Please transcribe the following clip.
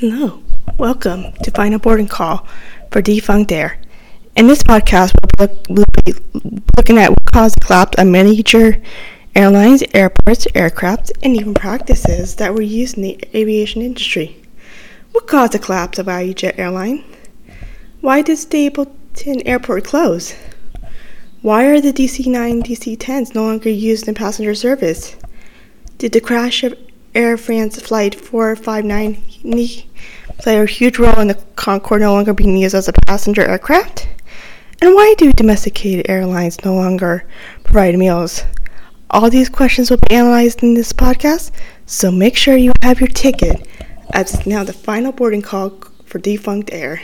Hello, welcome to Final Boarding Call for Defunct Air. In this podcast, we'll, look, we'll be looking at what caused the collapse of major airlines, airports, aircraft, and even practices that were used in the aviation industry. What caused the collapse of ValueJet Airline? Why did Stapleton Airport close? Why are the DC 9 DC 10s no longer used in passenger service? Did the crash of Air France Flight 459 play a huge role in the Concorde no longer being used as a passenger aircraft? And why do domesticated airlines no longer provide meals? All these questions will be analyzed in this podcast, so make sure you have your ticket as it's now the final boarding call for defunct air.